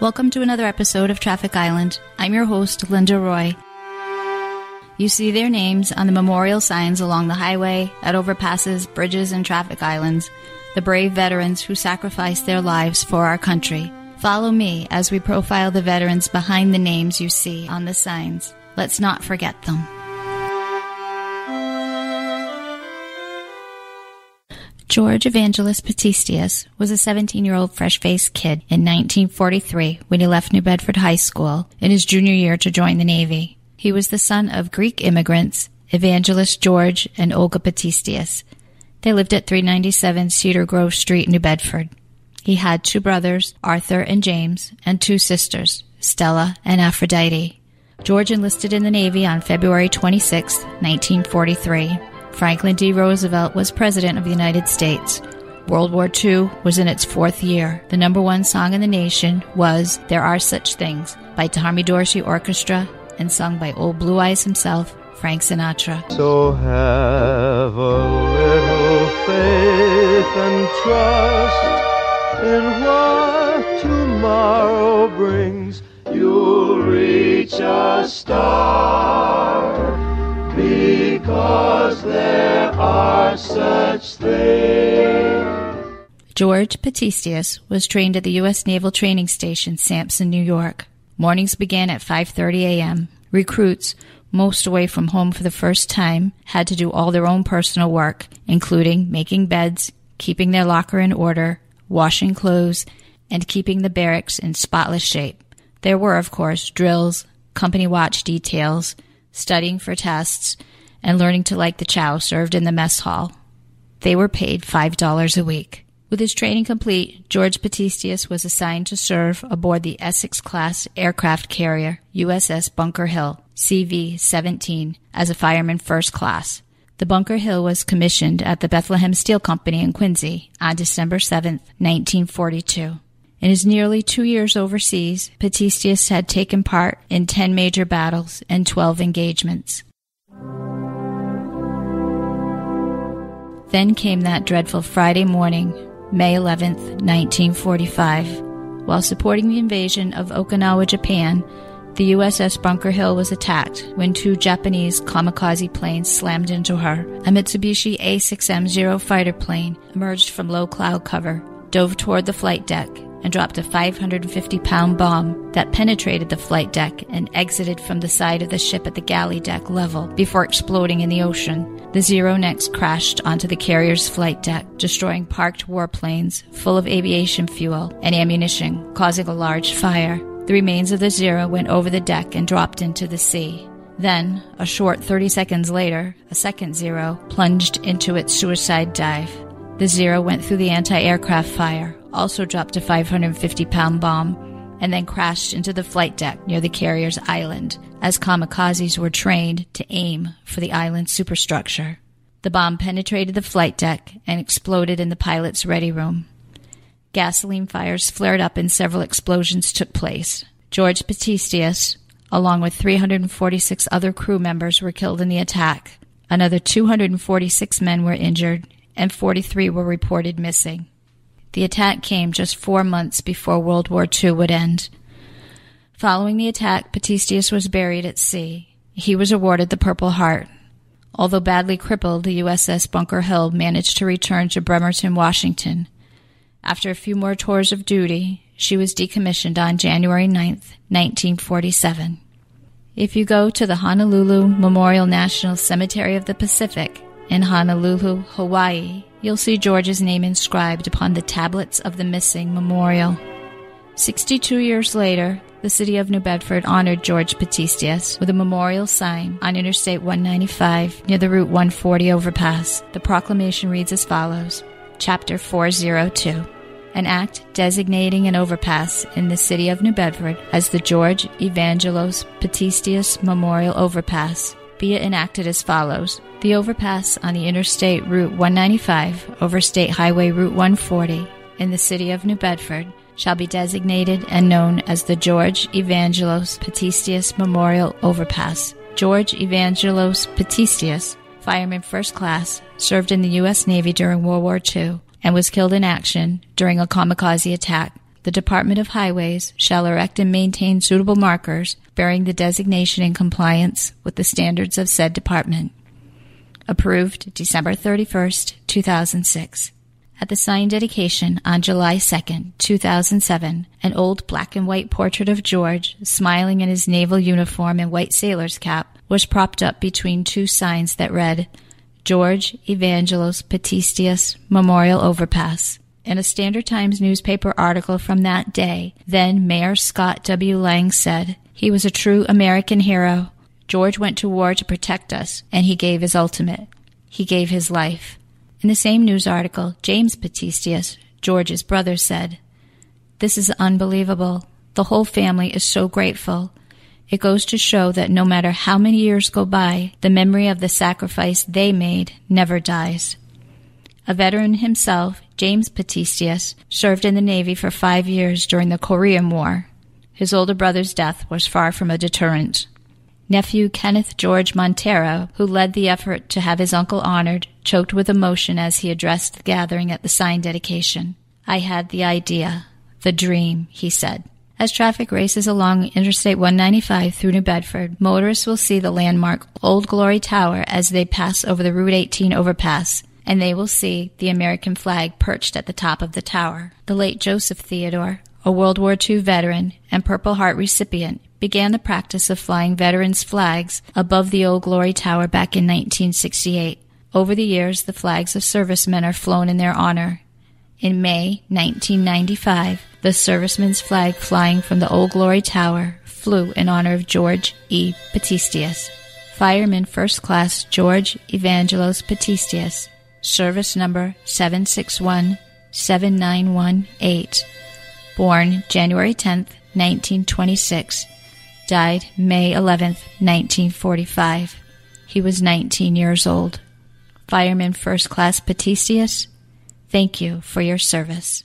Welcome to another episode of Traffic Island. I'm your host, Linda Roy. You see their names on the memorial signs along the highway, at overpasses, bridges, and traffic islands. The brave veterans who sacrificed their lives for our country. Follow me as we profile the veterans behind the names you see on the signs. Let's not forget them. George Evangelos Petistius was a 17 year old fresh faced kid in 1943 when he left New Bedford High School in his junior year to join the Navy. He was the son of Greek immigrants, Evangelos George and Olga Petistius. They lived at 397 Cedar Grove Street, New Bedford. He had two brothers, Arthur and James, and two sisters, Stella and Aphrodite. George enlisted in the Navy on February 26, 1943. Franklin D. Roosevelt was President of the United States. World War II was in its fourth year. The number one song in the nation was There Are Such Things by Tommy Dorsey Orchestra and sung by Old Blue Eyes himself, Frank Sinatra. So have a little faith and trust in what tomorrow brings. You'll reach a star because there are such things. George Petistius was trained at the U.S. Naval Training Station, Sampson, New York. Mornings began at 5:30 a.m. Recruits, most away from home for the first time, had to do all their own personal work, including making beds, keeping their locker in order, washing clothes, and keeping the barracks in spotless shape. There were, of course, drills, company watch details, studying for tests, and learning to like the chow served in the mess hall. They were paid $5 a week. With his training complete, George Petistius was assigned to serve aboard the Essex class aircraft carrier USS Bunker Hill, CV 17, as a fireman first class. The Bunker Hill was commissioned at the Bethlehem Steel Company in Quincy on December 7, 1942. In his nearly two years overseas, Petistius had taken part in 10 major battles and 12 engagements. Then came that dreadful Friday morning, May 11, 1945. While supporting the invasion of Okinawa, Japan, the USS Bunker Hill was attacked when two Japanese kamikaze planes slammed into her. A Mitsubishi A6M0 fighter plane emerged from low cloud cover, dove toward the flight deck, and dropped a 550 pound bomb that penetrated the flight deck and exited from the side of the ship at the galley deck level before exploding in the ocean. The Zero next crashed onto the carrier's flight deck, destroying parked warplanes full of aviation fuel and ammunition, causing a large fire. The remains of the Zero went over the deck and dropped into the sea. Then, a short 30 seconds later, a second Zero plunged into its suicide dive. The Zero went through the anti aircraft fire, also dropped a 550 pound bomb, and then crashed into the flight deck near the carrier's island, as kamikazes were trained to aim for the island's superstructure. The bomb penetrated the flight deck and exploded in the pilot's ready room. Gasoline fires flared up and several explosions took place. George Petistius, along with 346 other crew members, were killed in the attack. Another 246 men were injured, and 43 were reported missing. The attack came just four months before World War II would end. Following the attack, Petistius was buried at sea. He was awarded the Purple Heart. Although badly crippled, the USS Bunker Hill managed to return to Bremerton, Washington. After a few more tours of duty, she was decommissioned on January 9, 1947. If you go to the Honolulu Memorial National Cemetery of the Pacific in Honolulu, Hawaii, you'll see George's name inscribed upon the tablets of the missing memorial. 62 years later, the city of New Bedford honored George Petistius with a memorial sign on Interstate 195 near the Route 140 overpass. The proclamation reads as follows Chapter 402 An act designating an overpass in the city of New Bedford as the George Evangelos Petistius Memorial Overpass be it enacted as follows. The overpass on the Interstate Route 195 over State Highway Route 140 in the city of New Bedford shall be designated and known as the George Evangelos Petistius Memorial Overpass. George Evangelos Petistius, fireman first class, served in the U.S. Navy during World War II and was killed in action during a kamikaze attack the Department of Highways shall erect and maintain suitable markers bearing the designation in compliance with the standards of said department. Approved December 31st, 2006. At the sign dedication on July 2nd, 2007, an old black and white portrait of George, smiling in his naval uniform and white sailor's cap, was propped up between two signs that read, George Evangelos Petistius Memorial Overpass. In a Standard Times newspaper article from that day, then Mayor Scott W. Lang said, He was a true American hero. George went to war to protect us, and he gave his ultimate. He gave his life. In the same news article, James Petistius, George's brother, said, This is unbelievable. The whole family is so grateful. It goes to show that no matter how many years go by, the memory of the sacrifice they made never dies. A veteran himself, James Petistius served in the Navy for five years during the Korean War. His older brother's death was far from a deterrent. Nephew Kenneth George Montero, who led the effort to have his uncle honored, choked with emotion as he addressed the gathering at the sign dedication. I had the idea, the dream, he said. As traffic races along Interstate 195 through New Bedford, motorists will see the landmark Old Glory Tower as they pass over the Route 18 overpass, and they will see the American flag perched at the top of the tower. The late Joseph Theodore, a World War II veteran and Purple Heart recipient, began the practice of flying veterans' flags above the Old Glory Tower back in 1968. Over the years, the flags of servicemen are flown in their honor. In May 1995, the servicemen's flag flying from the Old Glory Tower flew in honor of George E. Petistius. Fireman First Class George Evangelos Petistius, service number 761 7918, born January 10, 1926 died May 11, 1945. He was 19 years old. Fireman First Class Petistius, thank you for your service.